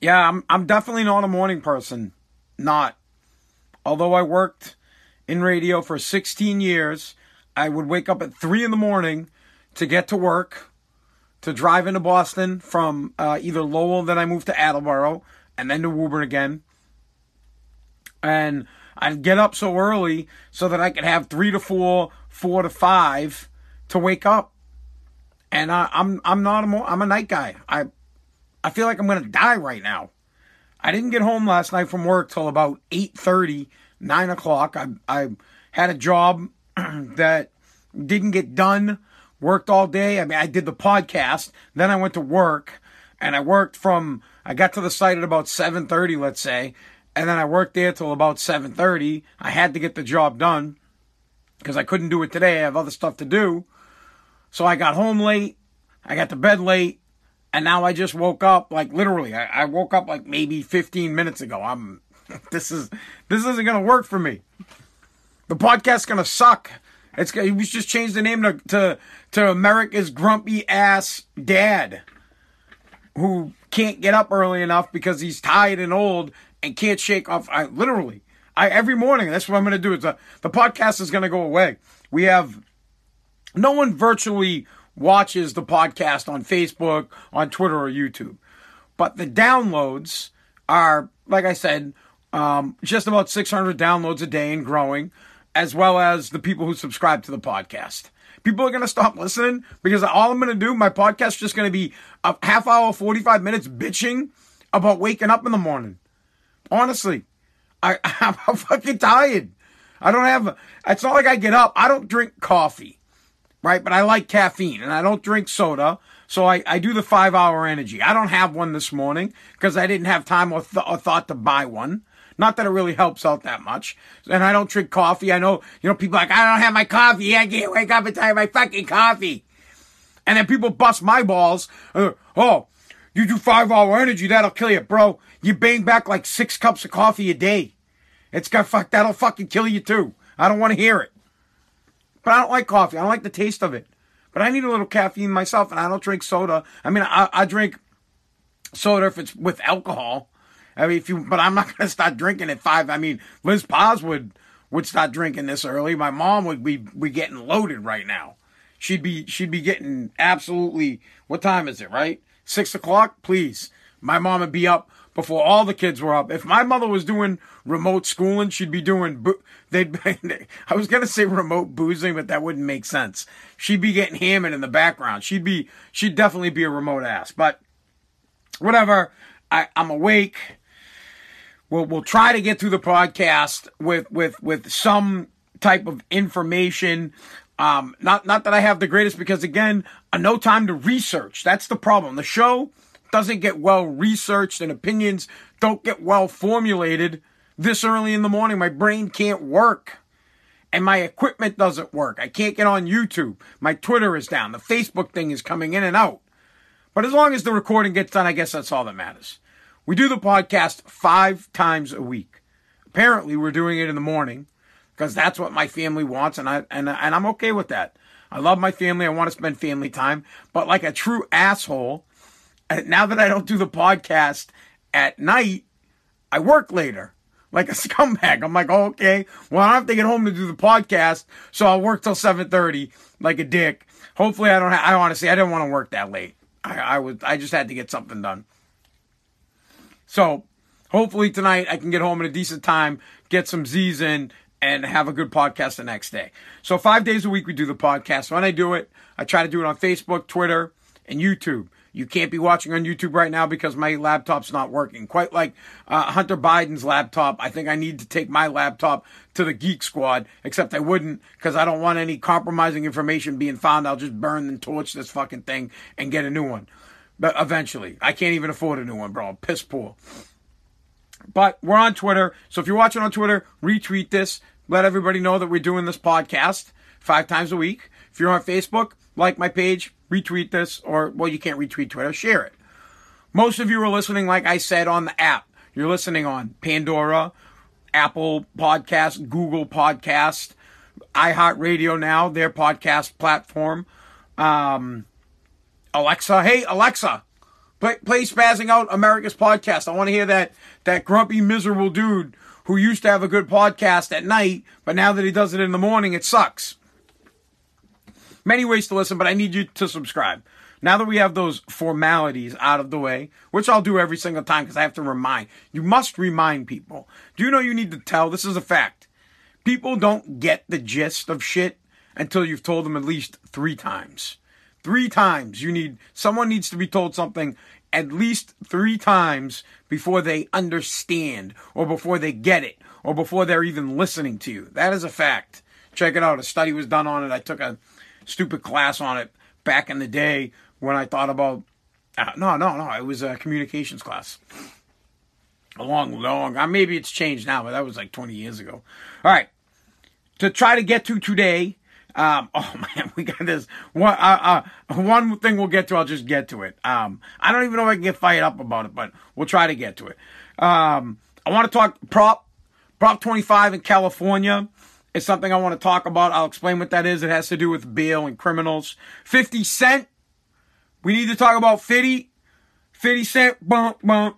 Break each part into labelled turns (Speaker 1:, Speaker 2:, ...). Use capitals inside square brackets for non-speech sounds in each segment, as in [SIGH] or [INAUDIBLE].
Speaker 1: Yeah, I'm I'm definitely not a morning person. Not. Although I worked in radio for 16 years, I would wake up at 3 in the morning to get to work, to drive into Boston from uh, either Lowell, then I moved to Attleboro, and then to Woburn again. And I'd get up so early so that I could have 3 to 4, 4 to 5 to wake up. And I, I'm I'm not a mo- I'm a night guy. I I feel like I'm gonna die right now. I didn't get home last night from work till about 8:30, 9 o'clock. I I had a job [CLEARS THROAT] that didn't get done. Worked all day. I mean, I did the podcast. Then I went to work, and I worked from. I got to the site at about 7:30, let's say, and then I worked there till about 7:30. I had to get the job done because I couldn't do it today. I have other stuff to do. So I got home late. I got to bed late. And now I just woke up, like literally, I, I woke up like maybe 15 minutes ago. I'm, [LAUGHS] this is, this isn't going to work for me. The podcast's going to suck. It's, we just changed the name to, to, to America's Grumpy Ass Dad, who can't get up early enough because he's tired and old and can't shake off. I literally, I, every morning, that's what I'm going to do. Is the, the podcast is going to go away. We have no one virtually watches the podcast on Facebook, on Twitter, or YouTube. But the downloads are, like I said, um, just about 600 downloads a day and growing, as well as the people who subscribe to the podcast. People are going to stop listening because all I'm going to do, my podcast is just going to be a half hour, 45 minutes bitching about waking up in the morning. Honestly, I, [LAUGHS] I'm fucking tired. I don't have, it's not like I get up. I don't drink coffee right? But I like caffeine and I don't drink soda. So I, I do the five hour energy. I don't have one this morning because I didn't have time or, th- or thought to buy one. Not that it really helps out that much. And I don't drink coffee. I know, you know, people like, I don't have my coffee. I can't wake up and have my fucking coffee. And then people bust my balls. Uh, oh, you do five hour energy. That'll kill you, bro. You bang back like six cups of coffee a day. It's got fuck, that'll fucking kill you too. I don't want to hear it. But I don't like coffee. I don't like the taste of it. But I need a little caffeine myself, and I don't drink soda. I mean, I, I drink soda if it's with alcohol. I mean, if you, but I'm not to start drinking at five. I mean, Liz Paz would would start drinking this early. My mom would be be getting loaded right now. She'd be she'd be getting absolutely. What time is it? Right, six o'clock. Please, my mom would be up before all the kids were up. If my mother was doing remote schooling, she'd be doing, bo- they'd, [LAUGHS] I was going to say remote boozing, but that wouldn't make sense. She'd be getting hammered in the background. She'd be, she'd definitely be a remote ass, but whatever. I, I'm awake. We'll, we'll try to get through the podcast with, with, with some type of information. Um, not, not that I have the greatest because again, uh, no time to research. That's the problem. The show, doesn't get well researched and opinions don't get well formulated this early in the morning. My brain can't work and my equipment doesn't work. I can't get on YouTube. My Twitter is down. The Facebook thing is coming in and out. But as long as the recording gets done, I guess that's all that matters. We do the podcast five times a week. Apparently, we're doing it in the morning because that's what my family wants, and I and and I'm okay with that. I love my family. I want to spend family time, but like a true asshole, now that I don't do the podcast at night, I work later like a [LAUGHS] scumbag. I'm like, oh, okay, well, I have to get home to do the podcast, so I'll work till 7:30 like a dick. Hopefully, I don't. I honestly, I didn't want to work that late. I, I was, I just had to get something done. So, hopefully tonight I can get home in a decent time, get some Z's in, and have a good podcast the next day. So five days a week we do the podcast. When I do it, I try to do it on Facebook, Twitter, and YouTube. You can't be watching on YouTube right now because my laptop's not working. Quite like uh, Hunter Biden's laptop. I think I need to take my laptop to the Geek Squad, except I wouldn't because I don't want any compromising information being found. I'll just burn and torch this fucking thing and get a new one. But eventually, I can't even afford a new one, bro. I'm piss poor. But we're on Twitter. So if you're watching on Twitter, retweet this. Let everybody know that we're doing this podcast five times a week. If you're on Facebook, like my page, retweet this, or, well, you can't retweet Twitter, share it. Most of you are listening, like I said, on the app. You're listening on Pandora, Apple Podcast, Google Podcast, iHeartRadio now, their podcast platform. Um, Alexa, hey, Alexa, Play, play Spazzing Out America's podcast. I want to hear that that grumpy, miserable dude who used to have a good podcast at night, but now that he does it in the morning, it sucks. Many ways to listen, but I need you to subscribe. Now that we have those formalities out of the way, which I'll do every single time because I have to remind. You must remind people. Do you know you need to tell? This is a fact. People don't get the gist of shit until you've told them at least three times. Three times. You need, someone needs to be told something at least three times before they understand or before they get it or before they're even listening to you. That is a fact. Check it out. A study was done on it. I took a stupid class on it back in the day when I thought about. Uh, no, no, no. It was a communications class. A long, long. Uh, maybe it's changed now, but that was like 20 years ago. All right. To try to get to today. Um, [LAUGHS] oh man, we got this one. Uh, uh, one thing we'll get to. I'll just get to it. Um, I don't even know if I can get fired up about it, but we'll try to get to it. Um, I want to talk prop prop 25 in California is something I want to talk about. I'll explain what that is. It has to do with bail and criminals. 50 Cent. We need to talk about 50. 50 Cent. Bump, bump.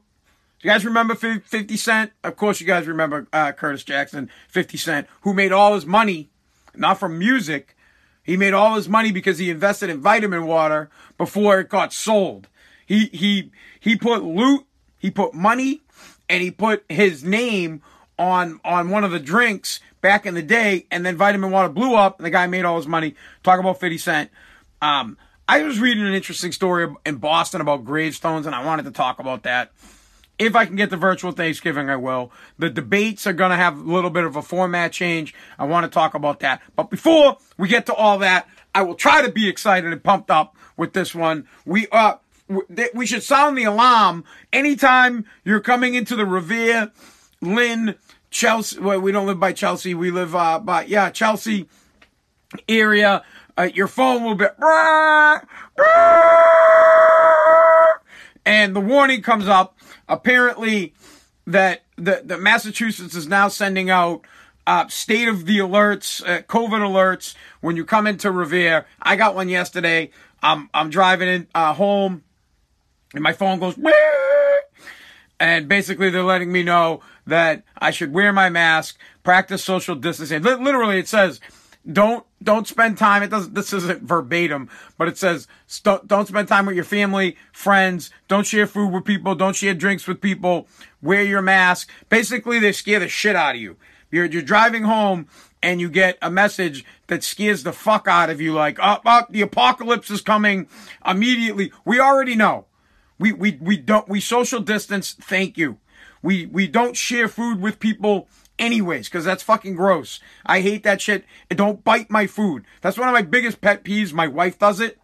Speaker 1: You guys remember 50 Cent? Of course, you guys remember uh, Curtis Jackson, 50 Cent, who made all his money, not from music. He made all his money because he invested in vitamin water before it got sold. He, he, he put loot, he put money, and he put his name on, on one of the drinks back in the day, and then Vitamin Water blew up, and the guy made all his money. Talk about 50 Cent. Um, I was reading an interesting story in Boston about gravestones, and I wanted to talk about that. If I can get the virtual Thanksgiving, I will. The debates are going to have a little bit of a format change. I want to talk about that. But before we get to all that, I will try to be excited and pumped up with this one. We uh we should sound the alarm anytime you're coming into the Revere, Lynn, Chelsea. Well, we don't live by Chelsea. We live uh, by yeah Chelsea area. Uh, your phone will be and the warning comes up. Apparently, that the, the Massachusetts is now sending out uh, state of the alerts, uh, COVID alerts when you come into Revere. I got one yesterday. I'm I'm driving in uh, home, and my phone goes. And basically, they're letting me know that I should wear my mask, practice social distancing. Literally, it says, don't don't spend time. It doesn't. This isn't verbatim, but it says don't don't spend time with your family, friends. Don't share food with people. Don't share drinks with people. Wear your mask. Basically, they scare the shit out of you. You're you're driving home and you get a message that scares the fuck out of you. Like, oh, oh, the apocalypse is coming immediately. We already know. We, we, we don't, we social distance. Thank you. We, we don't share food with people anyways, cause that's fucking gross. I hate that shit. Don't bite my food. That's one of my biggest pet peeves. My wife does it.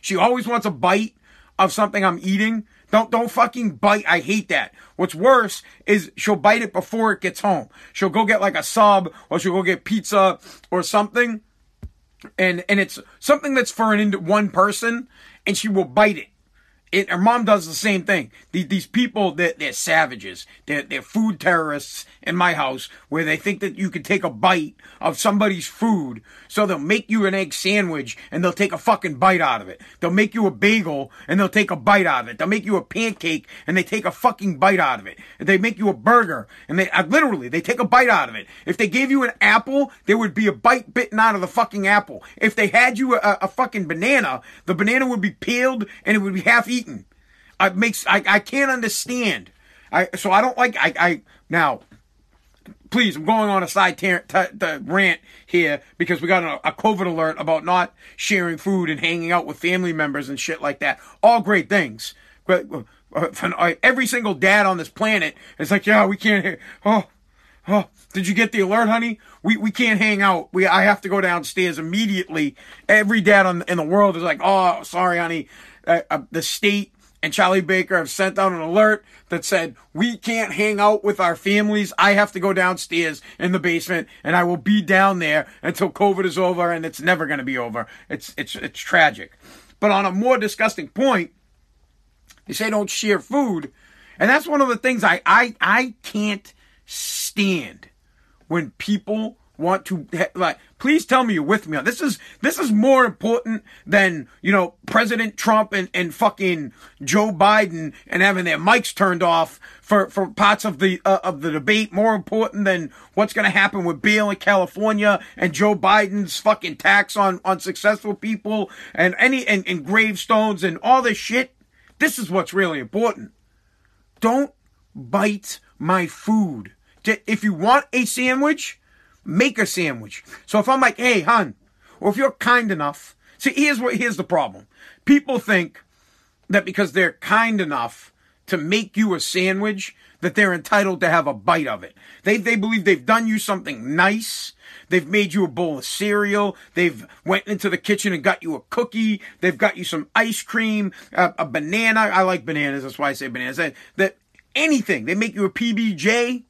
Speaker 1: She always wants a bite of something I'm eating. Don't, don't fucking bite. I hate that. What's worse is she'll bite it before it gets home. She'll go get like a sub or she'll go get pizza or something. And, and it's something that's for an, one person and she will bite it. It, her mom does the same thing. These, these people, they're, they're savages. They're, they're food terrorists in my house where they think that you can take a bite of somebody's food. So they'll make you an egg sandwich and they'll take a fucking bite out of it. They'll make you a bagel and they'll take a bite out of it. They'll make you a pancake and they take a fucking bite out of it. They make you a burger and they, literally, they take a bite out of it. If they gave you an apple, there would be a bite bitten out of the fucking apple. If they had you a, a fucking banana, the banana would be peeled and it would be half eaten It makes I, I can't understand. I so I don't like I I now. Please, I'm going on a side t- t- rant here because we got a, a COVID alert about not sharing food and hanging out with family members and shit like that. All great things, but uh, every single dad on this planet is like, yeah, we can't. Oh, oh, did you get the alert, honey? We we can't hang out. We I have to go downstairs immediately. Every dad on, in the world is like, oh, sorry, honey uh, uh, the state and Charlie Baker have sent out an alert that said, we can't hang out with our families. I have to go downstairs in the basement and I will be down there until COVID is over and it's never going to be over. It's, it's, it's tragic. But on a more disgusting point, they say don't share food. And that's one of the things I, I, I can't stand when people want to like please tell me you're with me on this. Is this is more important than you know president trump and, and fucking joe biden and having their mics turned off for for parts of the uh, of the debate. More important than what's going to happen with bail in california and joe biden's fucking tax on on successful people and any and, and gravestones and all this shit. This is what's really important. Don't bite my food if you want a sandwich make a sandwich. So if I'm like, hey, hon, or if you're kind enough, see, here's what, here's the problem. People think that because they're kind enough to make you a sandwich, that they're entitled to have a bite of it. They, they believe they've done you something nice. They've made you a bowl of cereal. They've went into the kitchen and got you a cookie. They've got you some ice cream, a, a banana. I like bananas. That's why I say bananas. That, that anything. They make you a PBJ.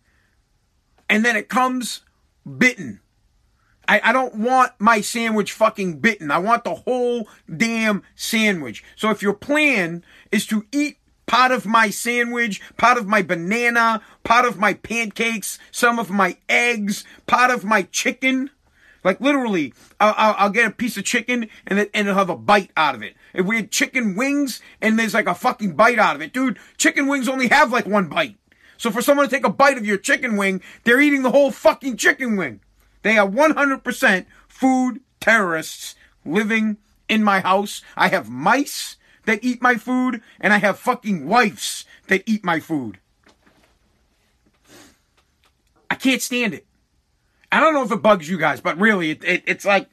Speaker 1: And then it comes bitten. I, I don't want my sandwich fucking bitten. I want the whole damn sandwich. So if your plan is to eat part of my sandwich, part of my banana, part of my pancakes, some of my eggs, part of my chicken, like literally, I'll, I'll, I'll, get a piece of chicken and it, and it'll have a bite out of it. If we had chicken wings and there's like a fucking bite out of it, dude, chicken wings only have like one bite. So for someone to take a bite of your chicken wing, they're eating the whole fucking chicken wing. They are 100% food terrorists living in my house. I have mice that eat my food, and I have fucking wives that eat my food. I can't stand it. I don't know if it bugs you guys, but really, it, it, it's like.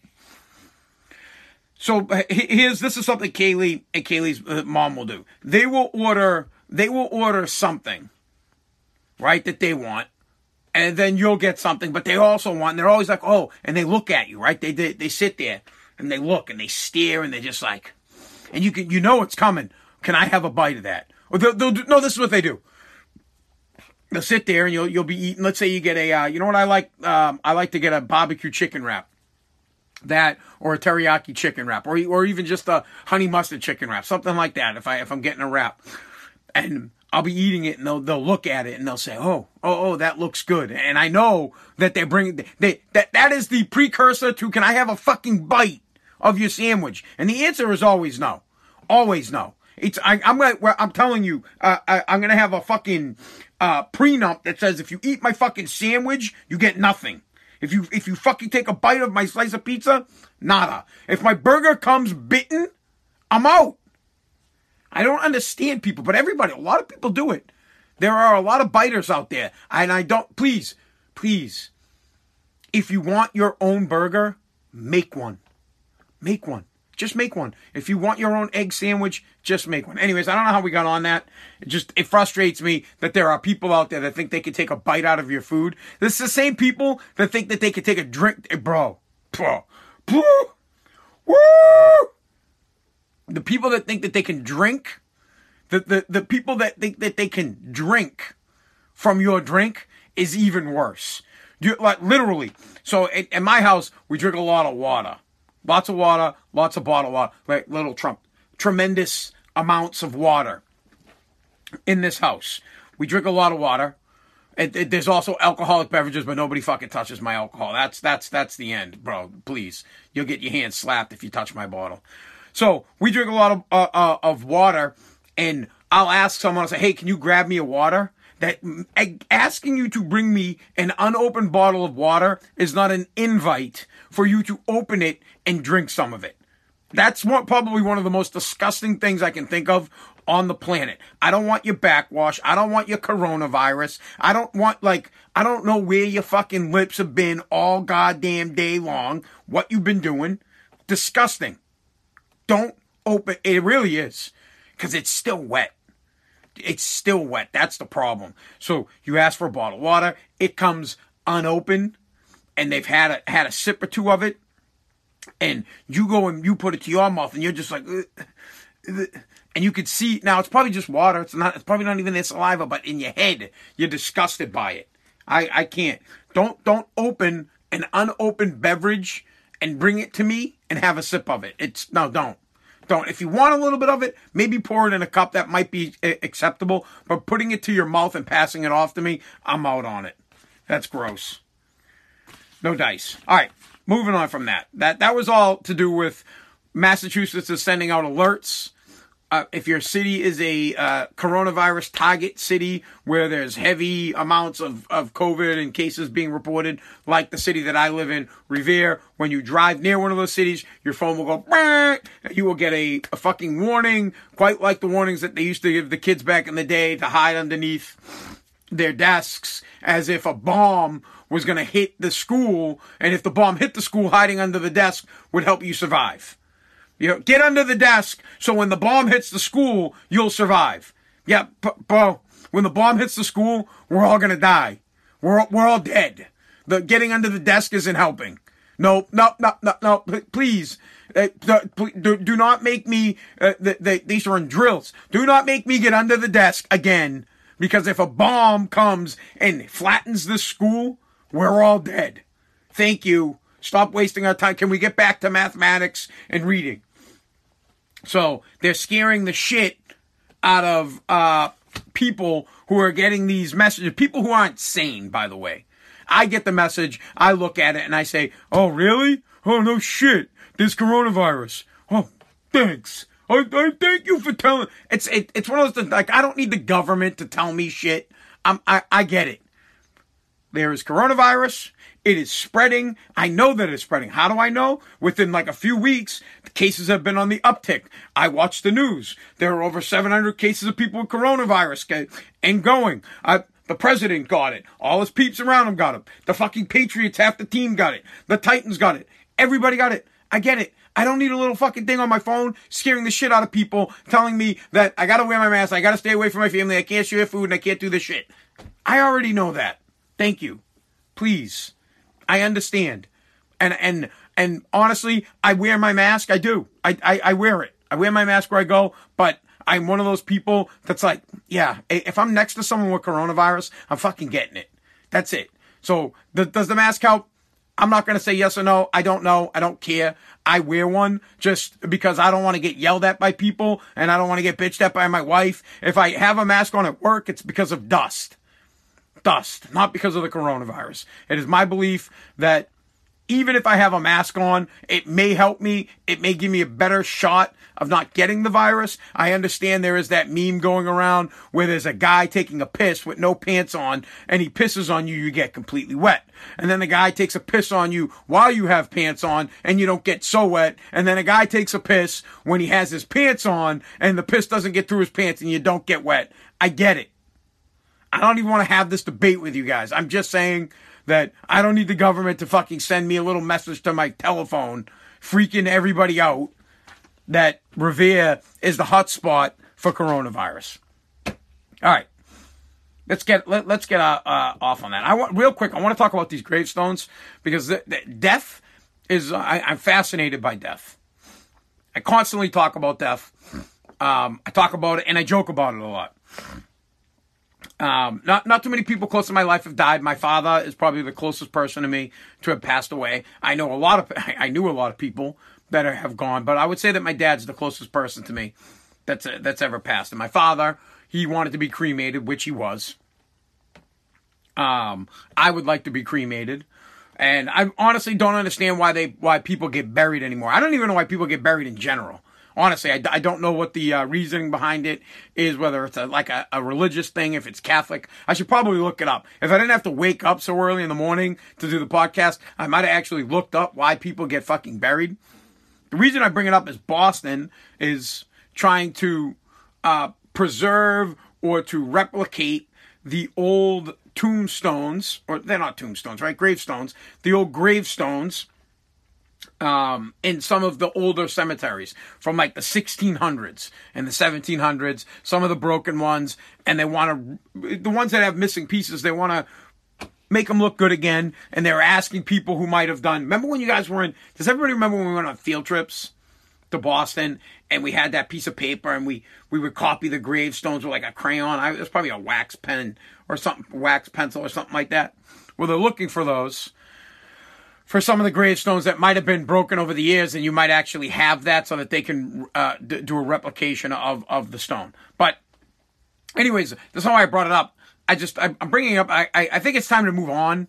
Speaker 1: So here's this is something Kaylee and Kaylee's uh, mom will do. They will order. They will order something right, that they want. And then you'll get something, but they also want, and they're always like, oh, and they look at you, right? They, they, they sit there and they look and they stare and they're just like, and you can, you know it's coming. Can I have a bite of that? Or they'll, they'll do, no, this is what they do. They'll sit there and you'll, you'll be eating, let's say you get a, uh, you know what I like? Um, I like to get a barbecue chicken wrap that or a teriyaki chicken wrap or or even just a honey mustard chicken wrap something like that if i if i'm getting a wrap and I'll be eating it and they'll they'll look at it and they'll say, "Oh, oh, oh, that looks good." And I know that they bring they that that is the precursor to can I have a fucking bite of your sandwich? And the answer is always no, always no. It's I, am gonna I'm telling you, uh, I, am gonna have a fucking uh, prenup that says if you eat my fucking sandwich, you get nothing. If you if you fucking take a bite of my slice of pizza, nada. If my burger comes bitten, I'm out. I don't understand people, but everybody, a lot of people do it. There are a lot of biters out there. And I don't, please, please, if you want your own burger, make one. Make one. Just make one. If you want your own egg sandwich, just make one. Anyways, I don't know how we got on that. It just, it frustrates me that there are people out there that think they can take a bite out of your food. This is the same people that think that they can take a drink. Eh, bro, bro, bro, woo! The people that think that they can drink, the, the, the people that think that they can drink from your drink is even worse. You, like literally. So in, my house, we drink a lot of water, lots of water, lots of bottled water, like little Trump, tremendous amounts of water in this house. We drink a lot of water. It, it, there's also alcoholic beverages, but nobody fucking touches my alcohol. That's that's that's the end, bro. Please, you'll get your hand slapped if you touch my bottle. So we drink a lot of uh, uh, of water, and I'll ask someone, I'll say, "Hey, can you grab me a water?" That asking you to bring me an unopened bottle of water is not an invite for you to open it and drink some of it. That's what, probably one of the most disgusting things I can think of on the planet. I don't want your backwash. I don't want your coronavirus. I don't want like I don't know where your fucking lips have been all goddamn day long. What you've been doing. Disgusting. Don't open. It really is because it's still wet. It's still wet. That's the problem. So you ask for a bottle of water. It comes unopened, and they've had a had a sip or two of it, and you go and you put it to your mouth, and you're just like, and you could see now it's probably just water. It's not. It's probably not even their saliva, but in your head, you're disgusted by it. I I can't. Don't don't open an unopened beverage and bring it to me and have a sip of it. It's no, don't. Don't. If you want a little bit of it, maybe pour it in a cup that might be eh, acceptable, but putting it to your mouth and passing it off to me, I'm out on it. That's gross. no dice. All right, moving on from that. That that was all to do with Massachusetts is sending out alerts. Uh, if your city is a uh, coronavirus target city where there's heavy amounts of, of COVID and cases being reported, like the city that I live in, Revere, when you drive near one of those cities, your phone will go, and you will get a, a fucking warning, quite like the warnings that they used to give the kids back in the day to hide underneath their desks as if a bomb was going to hit the school, and if the bomb hit the school, hiding under the desk would help you survive. You know, get under the desk so when the bomb hits the school, you'll survive. Yeah, bro, when the bomb hits the school, we're all gonna die. We're, we're all dead. The getting under the desk isn't helping. No, no, no, no, no, please. Uh, do, do, not make me, uh, the, the, these are in drills. Do not make me get under the desk again because if a bomb comes and flattens the school, we're all dead. Thank you. Stop wasting our time. Can we get back to mathematics and reading? So they're scaring the shit out of uh, people who are getting these messages. People who aren't sane, by the way. I get the message, I look at it, and I say, "Oh, really? Oh, no shit. This coronavirus. Oh, thanks. I, I thank you for telling." It's it, it's one of those things, like I don't need the government to tell me shit. I'm, I I get it. There is coronavirus. It is spreading. I know that it's spreading. How do I know? Within like a few weeks, the cases have been on the uptick. I watch the news. There are over 700 cases of people with coronavirus and going. I, the president got it. All his peeps around him got it. The fucking Patriots, half the team got it. The Titans got it. Everybody got it. I get it. I don't need a little fucking thing on my phone scaring the shit out of people, telling me that I gotta wear my mask, I gotta stay away from my family, I can't share food, and I can't do this shit. I already know that. Thank you. Please. I understand. And and and honestly, I wear my mask. I do. I, I, I wear it. I wear my mask where I go, but I'm one of those people that's like, yeah, if I'm next to someone with coronavirus, I'm fucking getting it. That's it. So the, does the mask help? I'm not going to say yes or no. I don't know. I don't care. I wear one just because I don't want to get yelled at by people and I don't want to get bitched at by my wife. If I have a mask on at work, it's because of dust dust, not because of the coronavirus. It is my belief that even if I have a mask on, it may help me. It may give me a better shot of not getting the virus. I understand there is that meme going around where there's a guy taking a piss with no pants on and he pisses on you, you get completely wet. And then the guy takes a piss on you while you have pants on and you don't get so wet. And then a guy takes a piss when he has his pants on and the piss doesn't get through his pants and you don't get wet. I get it. I don't even want to have this debate with you guys. I'm just saying that I don't need the government to fucking send me a little message to my telephone freaking everybody out that Revere is the hotspot for coronavirus. All right. Let's get let, us get uh, uh, off on that. I want real quick. I want to talk about these gravestones because the, the death is. I, I'm fascinated by death. I constantly talk about death. Um, I talk about it and I joke about it a lot. Um, not not too many people close to my life have died. My father is probably the closest person to me to have passed away. I know a lot of [LAUGHS] I knew a lot of people that have gone, but I would say that my dad's the closest person to me that's that's ever passed. And my father, he wanted to be cremated, which he was. Um, I would like to be cremated. And I honestly don't understand why they why people get buried anymore. I don't even know why people get buried in general honestly, I, I don't know what the uh, reasoning behind it is, whether it's a, like a, a, religious thing, if it's Catholic. I should probably look it up. If I didn't have to wake up so early in the morning to do the podcast, I might have actually looked up why people get fucking buried. The reason I bring it up is Boston is trying to uh, preserve or to replicate the old tombstones, or they're not tombstones, right? Gravestones, the old gravestones um, in some of the older cemeteries from like the 1600s and the 1700s, some of the broken ones, and they want to, the ones that have missing pieces, they want to make them look good again. And they're asking people who might have done, remember when you guys were in, does everybody remember when we went on field trips? to Boston, and we had that piece of paper, and we we would copy the gravestones with like a crayon. I, it was probably a wax pen or something, wax pencil or something like that. Well, they're looking for those, for some of the gravestones that might have been broken over the years, and you might actually have that so that they can uh, d- do a replication of, of the stone. But, anyways, that's how I brought it up. I just, I'm bringing up, I, I think it's time to move on.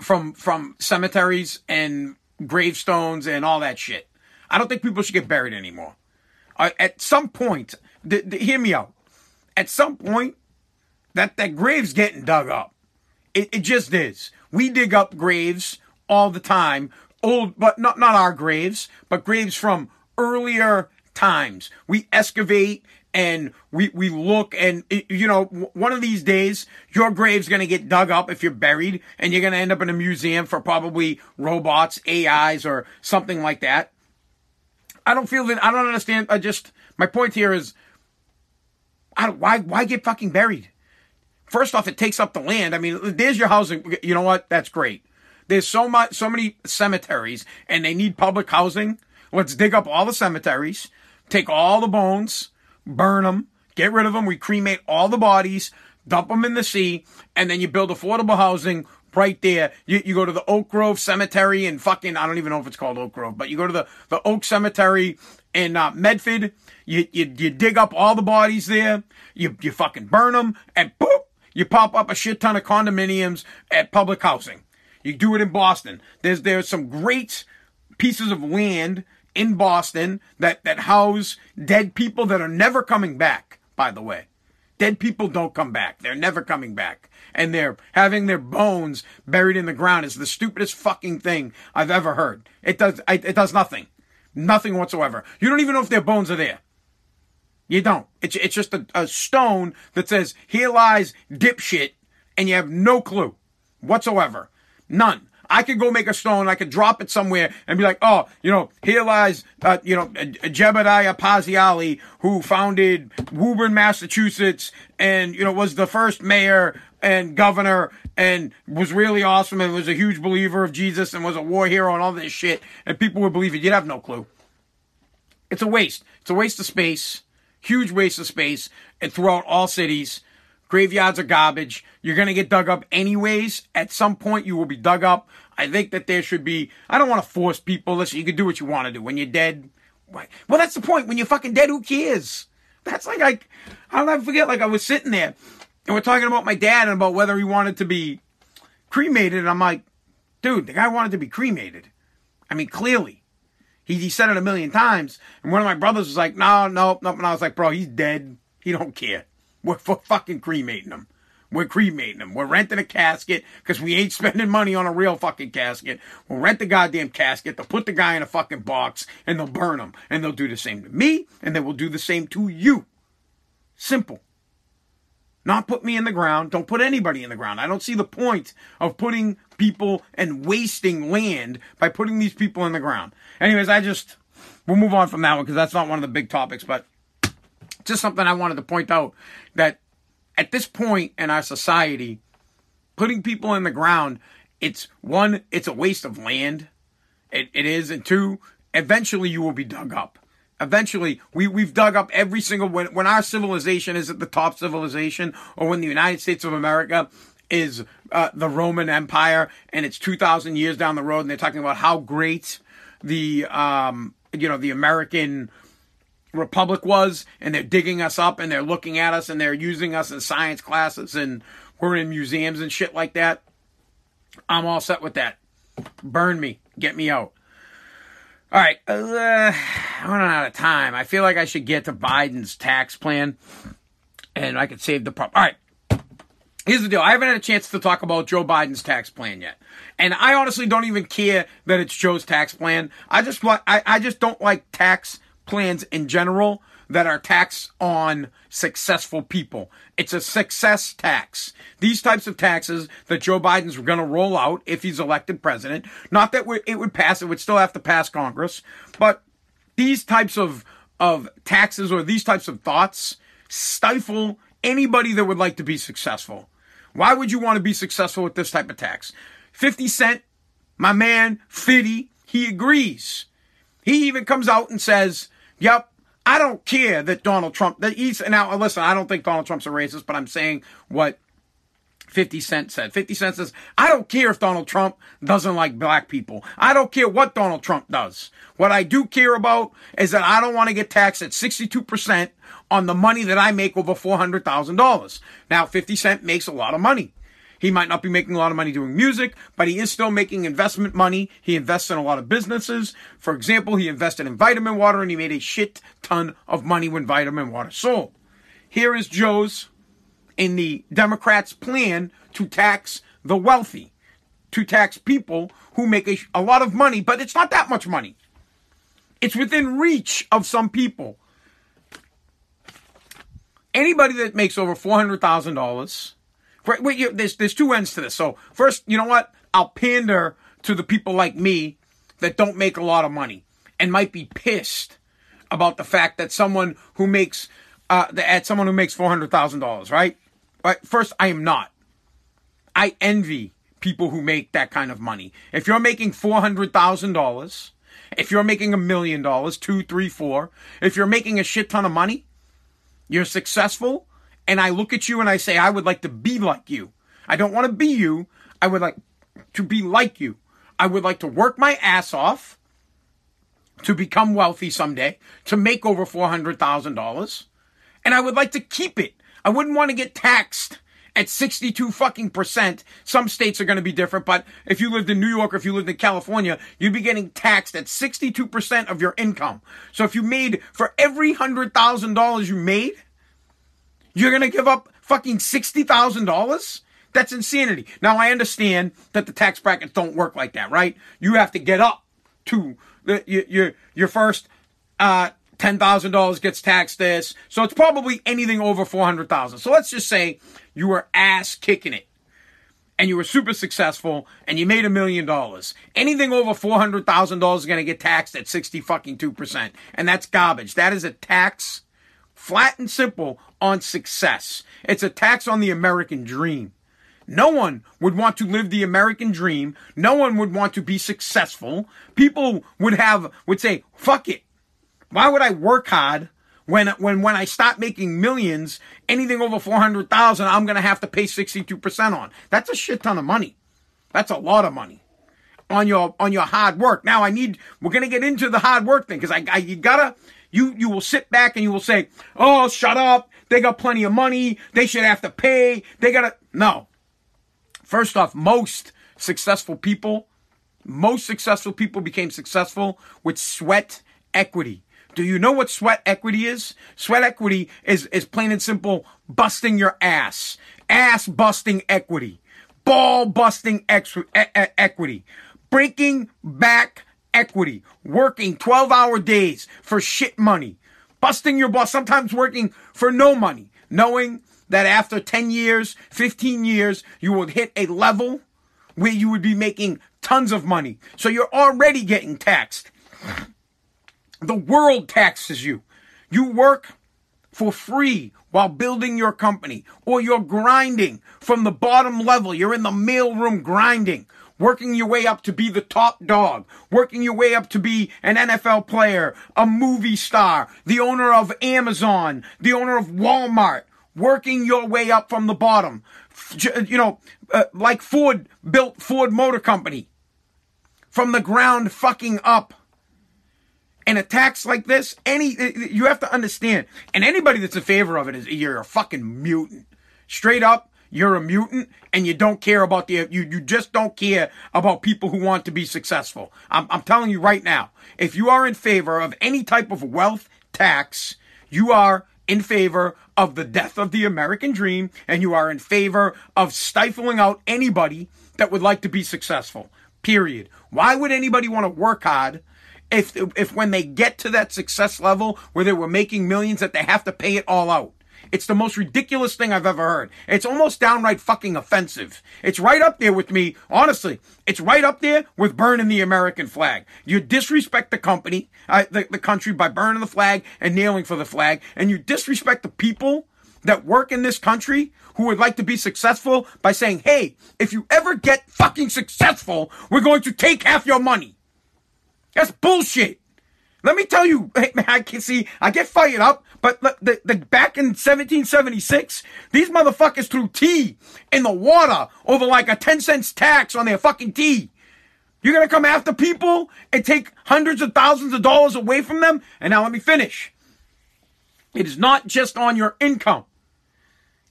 Speaker 1: from from cemeteries and gravestones and all that shit. I don't think people should get buried anymore. Uh, at some point, th- th- hear me out. At some point, that that grave's getting dug up. It, it just is. We dig up graves all the time, old, but not not our graves, but graves from earlier times. We excavate and we we look and you know one of these days your grave's going to get dug up if you're buried and you're going to end up in a museum for probably robots ais or something like that. I don't feel that i don't understand i just my point here is I don't, why why get fucking buried? First off it takes up the land. I mean there's your housing you know what? That's great there's so much so many cemeteries and they need public housing let's dig up all the cemeteries take all the bones burn them, get rid of them. We cremate all the bodies, dump them in the sea, and then you build affordable housing right there. You, you go to the Oak Grove Cemetery and fucking, I don't even know if it's called Oak Grove, but you go to the, the Oak Cemetery in uh, Medford. You, you, you dig up all the bodies there. You, you fucking burn them and boop, you pop up a shit ton of condominiums at public housing. You do it in Boston. There's, there's some great pieces of land in Boston that, that house dead people that are never coming back, by the way. Dead people don't come back. They're never coming back. And they're having their bones buried in the ground is the stupidest fucking thing I've ever heard. It does, it does nothing. Nothing whatsoever. You don't even know if their bones are there. You don't. It's, it's just a, a stone that says, here lies dipshit, and you have no clue whatsoever. None. I could go make a stone, I could drop it somewhere and be like, oh, you know, here lies, uh, you know, Jebediah Pazziali, who founded Woburn, Massachusetts, and, you know, was the first mayor and governor and was really awesome and was a huge believer of Jesus and was a war hero and all this shit. And people would believe it. You'd have no clue. It's a waste. It's a waste of space. Huge waste of space and throughout all cities. Graveyards are garbage. You're going to get dug up anyways. At some point, you will be dug up. I think that there should be, I don't want to force people. Listen, you can do what you want to do. When you're dead, well, that's the point. When you're fucking dead, who cares? That's like, like, I'll never forget, like, I was sitting there and we're talking about my dad and about whether he wanted to be cremated. And I'm like, dude, the guy wanted to be cremated. I mean, clearly. He, he said it a million times. And one of my brothers was like, no, no, no. And I was like, bro, he's dead. He don't care. We're fucking cremating them. We're cremating them. We're renting a casket because we ain't spending money on a real fucking casket. We'll rent the goddamn casket. They'll put the guy in a fucking box and they'll burn him. And they'll do the same to me and they will do the same to you. Simple. Not put me in the ground. Don't put anybody in the ground. I don't see the point of putting people and wasting land by putting these people in the ground. Anyways, I just, we'll move on from that one because that's not one of the big topics, but just something I wanted to point out that at this point in our society, putting people in the ground, it's one, it's a waste of land. It, it is. And two, eventually you will be dug up. Eventually, we, we've dug up every single, when, when our civilization is at the top civilization, or when the United States of America is uh, the Roman Empire and it's 2,000 years down the road, and they're talking about how great the, um, you know, the American republic was, and they're digging us up and they're looking at us and they're using us in science classes and we're in museums and shit like that. I'm all set with that. Burn me. Get me out. All right. Uh, I'm [SIGHS] running out of time. I feel like I should get to Biden's tax plan and I could save the problem. All right. Here's the deal. I haven't had a chance to talk about Joe Biden's tax plan yet. And I honestly don't even care that it's Joe's tax plan. I just I, I just don't like tax plans in general that are taxed on successful people. It's a success tax. These types of taxes that Joe Biden's going to roll out if he's elected president, not that it would pass, it would still have to pass Congress, but these types of, of taxes or these types of thoughts stifle anybody that would like to be successful. Why would you want to be successful with this type of tax? 50 Cent, my man, Fitty, he agrees. He even comes out and says, Yep. I don't care that Donald Trump, that he's, now listen, I don't think Donald Trump's a racist, but I'm saying what 50 Cent said. 50 Cent says, I don't care if Donald Trump doesn't like black people. I don't care what Donald Trump does. What I do care about is that I don't want to get taxed at 62% on the money that I make over $400,000. Now, 50 Cent makes a lot of money. He might not be making a lot of money doing music, but he is still making investment money. He invests in a lot of businesses. For example, he invested in vitamin water and he made a shit ton of money when vitamin water sold. Here is Joe's in the Democrats' plan to tax the wealthy, to tax people who make a, a lot of money, but it's not that much money. It's within reach of some people. Anybody that makes over $400,000 Wait, you, there's there's two ends to this. So first, you know what? I'll pander to the people like me that don't make a lot of money and might be pissed about the fact that someone who makes uh, at someone who makes four hundred thousand dollars, right? Right. First, I am not. I envy people who make that kind of money. If you're making four hundred thousand dollars, if you're making a million dollars, two, three, four, if you're making a shit ton of money, you're successful and I look at you and I say, I would like to be like you. I don't want to be you. I would like to be like you. I would like to work my ass off to become wealthy someday, to make over $400,000. And I would like to keep it. I wouldn't want to get taxed at 62 fucking percent. Some states are going to be different, but if you lived in New York or if you lived in California, you'd be getting taxed at 62% of your income. So if you made, for every $100,000 you made, you're going to give up fucking $60,000? That's insanity. Now I understand that the tax brackets don't work like that, right? You have to get up to the, your, your, your first, uh, $10,000 gets taxed this. So it's probably anything over 400,000. So let's just say you were ass kicking it and you were super successful and you made a million dollars. Anything over $400,000 is going to get taxed at 60 fucking 2%. And that's garbage. That is a tax, flat and simple, on success. It's a tax on the American dream. No one would want to live the American dream. No one would want to be successful. People would have, would say, fuck it. Why would I work hard when when when I start making millions, anything over four hundred thousand, I'm gonna have to pay sixty two percent on. That's a shit ton of money. That's a lot of money on your on your hard work. Now I need we're gonna get into the hard work thing because I, I you gotta you you will sit back and you will say, oh shut up, they got plenty of money, they should have to pay, they gotta no. First off, most successful people, most successful people became successful with sweat equity. Do you know what sweat equity is? Sweat equity is, is plain and simple busting your ass. Ass busting equity. Ball busting ex- e- equity. Breaking back equity. Working 12 hour days for shit money. Busting your boss, sometimes working for no money. Knowing that after 10 years, 15 years, you would hit a level where you would be making tons of money. So you're already getting taxed. The world taxes you. You work for free while building your company, or you're grinding from the bottom level. You're in the mailroom grinding, working your way up to be the top dog, working your way up to be an NFL player, a movie star, the owner of Amazon, the owner of Walmart, working your way up from the bottom. You know, uh, like Ford built Ford Motor Company from the ground fucking up and attacks like this, any you have to understand. And anybody that's in favor of it is you're a fucking mutant. Straight up, you're a mutant and you don't care about the you you just don't care about people who want to be successful. I'm I'm telling you right now, if you are in favor of any type of wealth tax, you are in favor of the death of the American dream and you are in favor of stifling out anybody that would like to be successful. Period. Why would anybody want to work hard if if when they get to that success level where they were making millions that they have to pay it all out. It's the most ridiculous thing I've ever heard. It's almost downright fucking offensive. It's right up there with me, honestly. It's right up there with burning the American flag. You disrespect the company, uh, the, the country by burning the flag and kneeling for the flag, and you disrespect the people that work in this country who would like to be successful by saying, hey, if you ever get fucking successful, we're going to take half your money. That's bullshit. Let me tell you, [LAUGHS] I can see, I get fired up, but the, the, back in 1776, these motherfuckers threw tea in the water over like a 10 cents tax on their fucking tea. You're gonna come after people and take hundreds of thousands of dollars away from them? And now let me finish. It is not just on your income.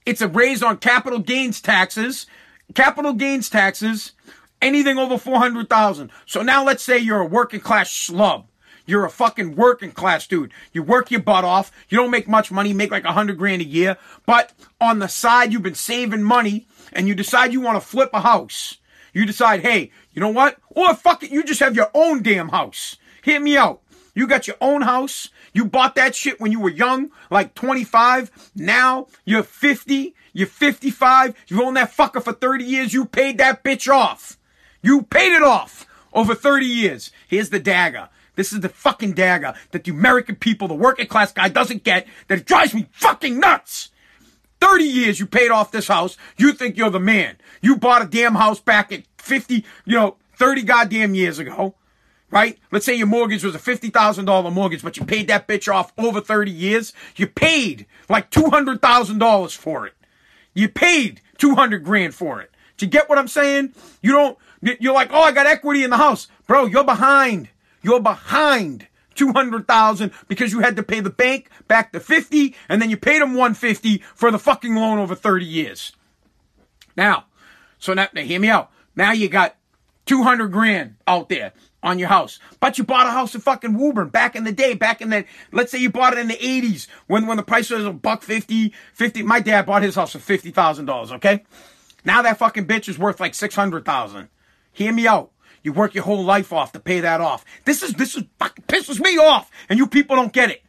Speaker 1: It's a raise on capital gains taxes capital gains taxes, anything over 400,000. So now let's say you're a working class schlub. You're a fucking working class dude. You work your butt off. You don't make much money, make like a hundred grand a year. But on the side, you've been saving money and you decide you want to flip a house. You decide, hey, you know what? Or fuck it, you just have your own damn house. Hear me out. You got your own house. You bought that shit when you were young, like 25. Now you're 50. You're 55. You've owned that fucker for 30 years. You paid that bitch off. You paid it off over 30 years. Here's the dagger. This is the fucking dagger that the American people, the working class guy doesn't get, that it drives me fucking nuts. 30 years you paid off this house. You think you're the man. You bought a damn house back at 50, you know, 30 goddamn years ago. Right? Let's say your mortgage was a $50,000 mortgage, but you paid that bitch off over 30 years. You paid like $200,000 for it. You paid 200 grand for it. Do you get what I'm saying? You don't, you're like, oh, I got equity in the house. Bro, you're behind. You're behind 200,000 because you had to pay the bank back to 50 and then you paid them 150 for the fucking loan over 30 years. Now, so now, now hear me out. Now you got 200 grand out there on your house. But you bought a house in fucking Woburn back in the day, back in the, let's say you bought it in the 80s when, when the price was a buck 50, 50. My dad bought his house for $50,000, okay? Now that fucking bitch is worth like 600,000. Hear me out. You work your whole life off to pay that off. This is, this is fucking pisses me off. And you people don't get it.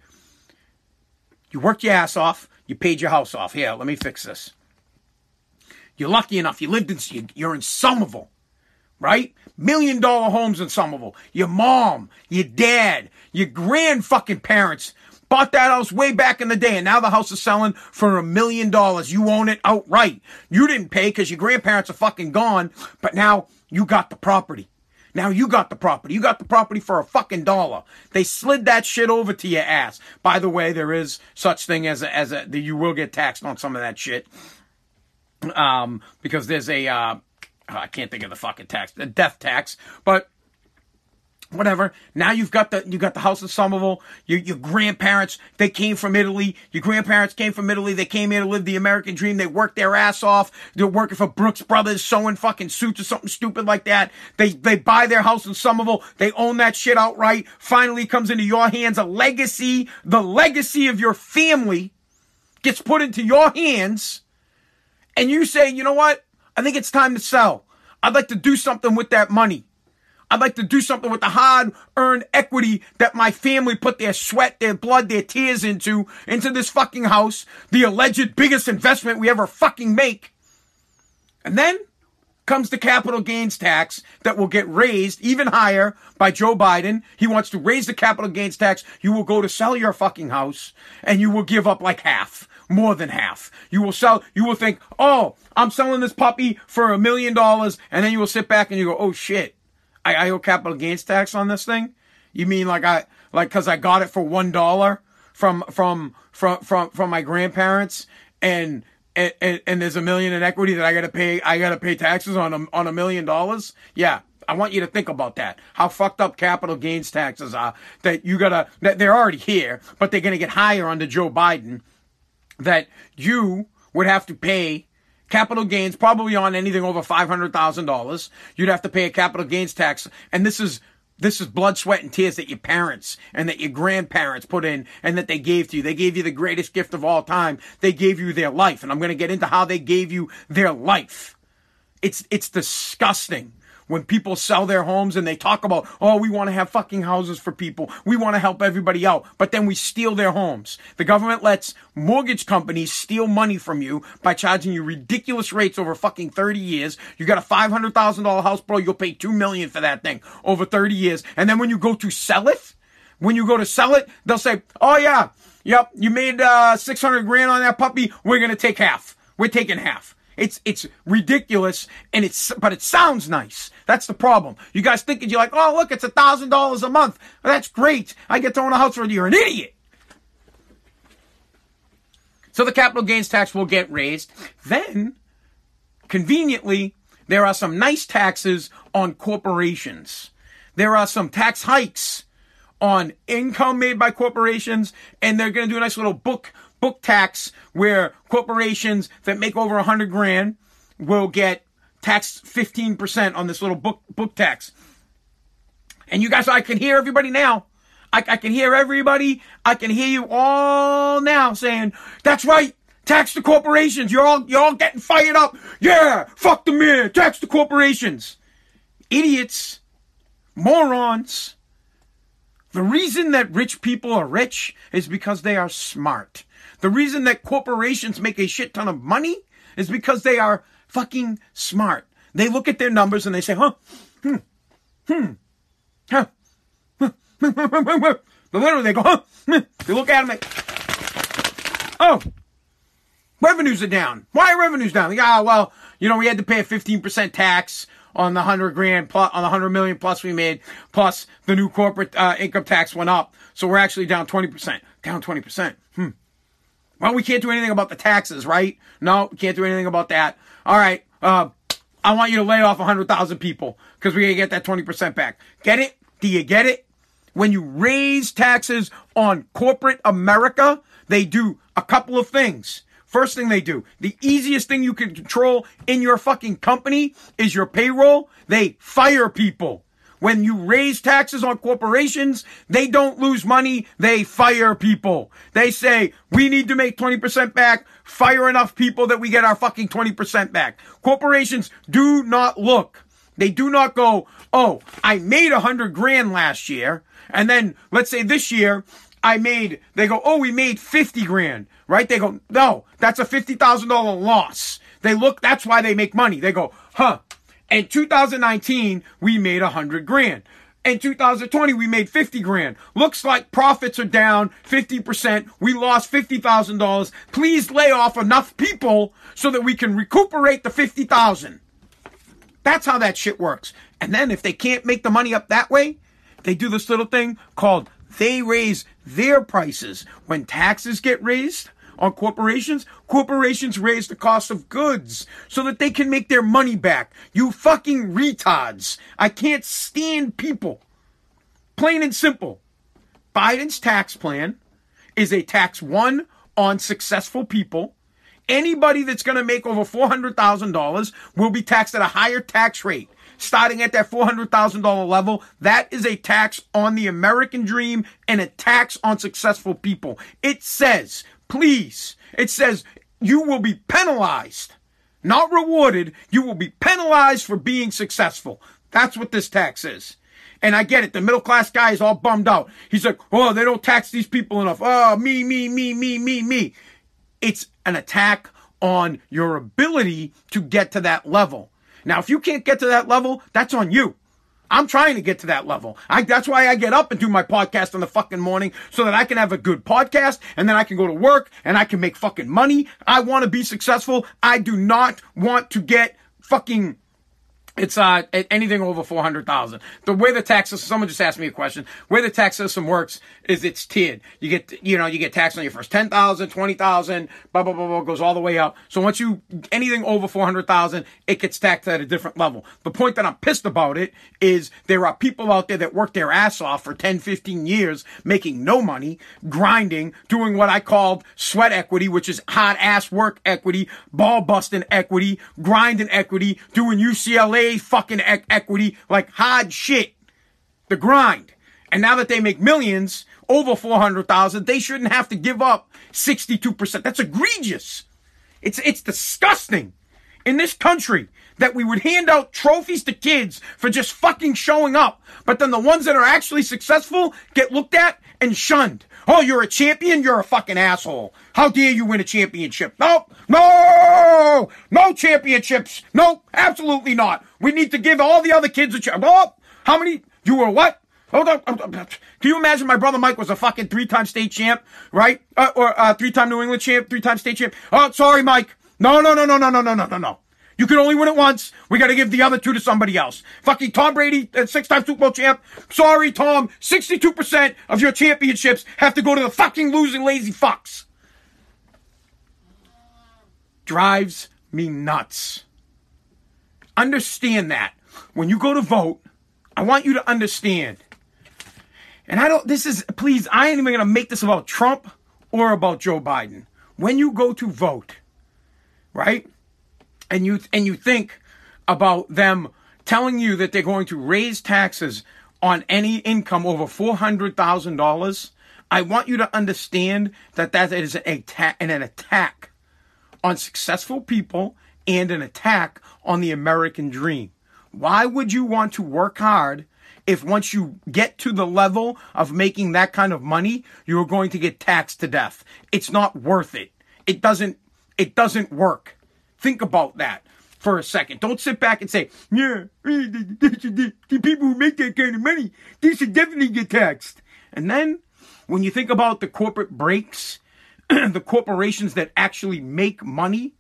Speaker 1: You worked your ass off. You paid your house off. Here, let me fix this. You're lucky enough. You lived in, you're in Somerville, right? Million dollar homes in Somerville. Your mom, your dad, your grand fucking parents bought that house way back in the day and now the house is selling for a million dollars. You own it outright. You didn't pay because your grandparents are fucking gone, but now you got the property. Now you got the property. You got the property for a fucking dollar. They slid that shit over to your ass. By the way, there is such thing as a, as a, you will get taxed on some of that shit. Um, because there's a, uh, I can't think of the fucking tax, the death tax, but whatever. Now you've got the you got the house in Somerville. Your your grandparents they came from Italy. Your grandparents came from Italy. They came here to live the American dream. They worked their ass off. They're working for Brooks Brothers, sewing fucking suits or something stupid like that. They they buy their house in Somerville. They own that shit outright. Finally comes into your hands. A legacy, the legacy of your family gets put into your hands, and you say, you know what? I think it's time to sell. I'd like to do something with that money. I'd like to do something with the hard earned equity that my family put their sweat, their blood, their tears into, into this fucking house, the alleged biggest investment we ever fucking make. And then comes the capital gains tax that will get raised even higher by Joe Biden. He wants to raise the capital gains tax. You will go to sell your fucking house and you will give up like half, more than half. You will sell, you will think, oh, I'm selling this puppy for a million dollars. And then you will sit back and you go, oh shit, I, I owe capital gains tax on this thing? You mean like I like because I got it for one dollar from from from from from my grandparents and and, and, there's a million in equity that I gotta pay I gotta pay taxes on a, on a million dollars? Yeah. I want you to think about that. How fucked up capital gains taxes are that you gotta that they're already here, but they're gonna get higher under Joe Biden. That you would have to pay capital gains, probably on anything over $500,000. You'd have to pay a capital gains tax. And this is, this is blood, sweat, and tears that your parents and that your grandparents put in and that they gave to you. They gave you the greatest gift of all time. They gave you their life. And I'm going to get into how they gave you their life. It's, it's disgusting when people sell their homes and they talk about, oh, we want to have fucking houses for people. We want to help everybody out. But then we steal their homes. The government lets mortgage companies steal money from you by charging you ridiculous rates over fucking 30 years. You got a $500,000 house, bro. You'll pay 2 million for that thing over 30 years. And then when you go to sell it, when you go to sell it, they'll say, oh yeah, yep, you made, uh, 600 grand on that puppy. We're going to take half. We're taking half. It's it's ridiculous and it's but it sounds nice. That's the problem. You guys thinking you're like, oh look, it's a thousand dollars a month. that's great. I get to own a house for you. You're an idiot. So the capital gains tax will get raised. Then, conveniently, there are some nice taxes on corporations. There are some tax hikes on income made by corporations, and they're going to do a nice little book book tax where corporations that make over a hundred grand will get taxed 15% on this little book book tax. And you guys, I can hear everybody now. I, I can hear everybody. I can hear you all now saying, that's right. Tax the corporations. You're all, you're all getting fired up. Yeah. Fuck the man. Tax the corporations. Idiots. Morons. The reason that rich people are rich is because they are smart. The reason that corporations make a shit ton of money is because they are fucking smart. They look at their numbers and they say, huh, hmm, hmm, huh, [LAUGHS] literally they go, huh, hmm. they look at them like, oh, revenues are down. Why are revenues down? Like, ah, well, you know, we had to pay a 15% tax on the hundred grand plus on the hundred million plus we made, plus the new corporate uh, income tax went up, so we're actually down twenty percent. Down twenty percent. Hmm. Well, we can't do anything about the taxes, right? No, can't do anything about that. All right. Uh, I want you to lay off 100,000 people because we gotta get that 20% back. Get it? Do you get it? When you raise taxes on corporate America, they do a couple of things. First thing they do, the easiest thing you can control in your fucking company is your payroll. They fire people. When you raise taxes on corporations, they don't lose money. They fire people. They say, we need to make 20% back. Fire enough people that we get our fucking 20% back. Corporations do not look. They do not go, oh, I made a hundred grand last year. And then let's say this year I made, they go, oh, we made 50 grand, right? They go, no, that's a $50,000 loss. They look, that's why they make money. They go, huh, in 2019, we made a hundred grand. In 2020, we made 50 grand. Looks like profits are down 50%. We lost $50,000. Please lay off enough people so that we can recuperate the 50,000. That's how that shit works. And then if they can't make the money up that way, they do this little thing called they raise their prices. When taxes get raised, on corporations, corporations raise the cost of goods so that they can make their money back. You fucking retards. I can't stand people. Plain and simple. Biden's tax plan is a tax one on successful people. Anybody that's going to make over $400,000 will be taxed at a higher tax rate starting at that $400,000 level. That is a tax on the American dream and a tax on successful people. It says Please. It says you will be penalized, not rewarded. You will be penalized for being successful. That's what this tax is. And I get it. The middle class guy is all bummed out. He's like, oh, they don't tax these people enough. Oh, me, me, me, me, me, me. It's an attack on your ability to get to that level. Now, if you can't get to that level, that's on you. I'm trying to get to that level. I, that's why I get up and do my podcast in the fucking morning so that I can have a good podcast and then I can go to work and I can make fucking money. I want to be successful. I do not want to get fucking it's uh anything over four hundred thousand. The way the tax system, someone just asked me a question. Where the tax system works is it's tiered. You get you know you get taxed on your first ten thousand, twenty thousand, blah blah blah blah goes all the way up. So once you anything over four hundred thousand, it gets taxed at a different level. The point that I'm pissed about it is there are people out there that work their ass off for 10, 15 years, making no money, grinding, doing what I called sweat equity, which is hard ass work equity, ball busting equity, grinding equity, doing UCLA fucking e- equity like hard shit. The grind. And now that they make millions, over 400,000, they shouldn't have to give up 62%. That's egregious. It's, it's disgusting in this country that we would hand out trophies to kids for just fucking showing up. But then the ones that are actually successful get looked at and shunned. Oh, you're a champion? You're a fucking asshole. How dare you win a championship? Nope. No! No championships. Nope. Absolutely not. We need to give all the other kids a chance. Oh, how many? You were what? Hold on. Can you imagine my brother Mike was a fucking three-time state champ, right? Uh, or uh, three-time New England champ, three-time state champ. Oh, sorry, Mike. No, no, no, no, no, no, no, no, no, no. You can only win it once. We got to give the other two to somebody else. Fucking Tom Brady, uh, six-time Super Bowl champ. Sorry, Tom. 62% of your championships have to go to the fucking losing lazy fucks. Drives me nuts. Understand that. When you go to vote, I want you to understand. And I don't, this is, please, I ain't even going to make this about Trump or about Joe Biden. When you go to vote, right? and you and you think, about them telling you that they're going to raise taxes on any income over $400,000, I want you to understand that that is a ta- an attack on successful people and an attack on the American dream. Why would you want to work hard if once you get to the level of making that kind of money, you're going to get taxed to death? It's not worth it. It doesn't it doesn't work. Think about that for a second. Don't sit back and say, yeah, eh, the, the people who make that kind of money, they should definitely get taxed. And then when you think about the corporate breaks, [CLEARS THROAT] the corporations that actually make money,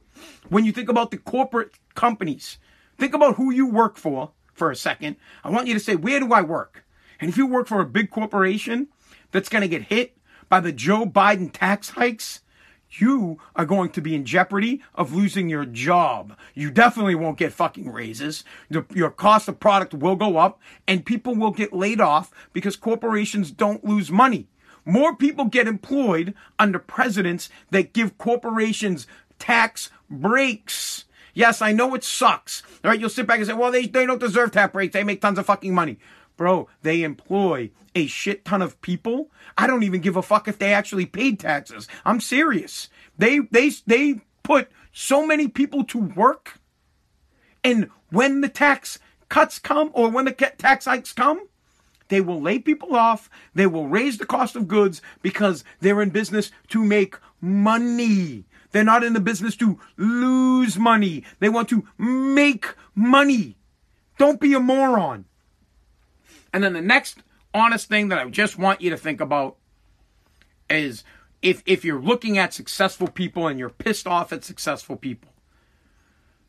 Speaker 1: when you think about the corporate companies, think about who you work for for a second. I want you to say, where do I work? And if you work for a big corporation that's going to get hit by the Joe Biden tax hikes, you are going to be in jeopardy of losing your job. You definitely won't get fucking raises. The, your cost of product will go up and people will get laid off because corporations don't lose money. More people get employed under presidents that give corporations tax breaks. Yes, I know it sucks. All right, you'll sit back and say, well, they, they don't deserve tax breaks. They make tons of fucking money. Bro, they employ a shit ton of people. I don't even give a fuck if they actually paid taxes. I'm serious. They they they put so many people to work. And when the tax cuts come or when the tax hikes come, they will lay people off. They will raise the cost of goods because they're in business to make money. They're not in the business to lose money. They want to make money. Don't be a moron. And then the next honest thing that I just want you to think about is if if you're looking at successful people and you're pissed off at successful people,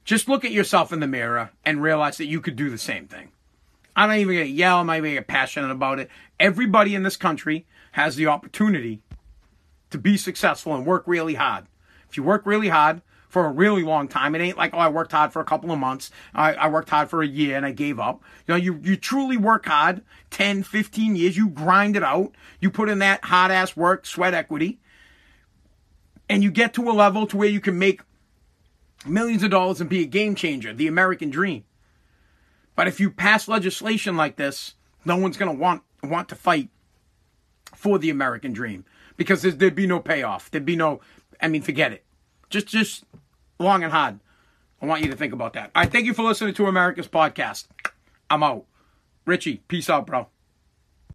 Speaker 1: just look at yourself in the mirror and realize that you could do the same thing. I'm not even gonna yell, I'm not even get passionate about it. Everybody in this country has the opportunity to be successful and work really hard. If you work really hard, for a really long time. It ain't like, oh, I worked hard for a couple of months. I, I worked hard for a year and I gave up. You know, you, you truly work hard 10, 15 years. You grind it out. You put in that hard ass work, sweat equity. And you get to a level to where you can make millions of dollars and be a game changer, the American dream. But if you pass legislation like this, no one's going to want want to fight for the American dream because there'd be no payoff. There'd be no, I mean, forget it. Just, just long and hard. I want you to think about that. All right, thank you for listening to America's podcast. I'm out. Richie, peace out, bro.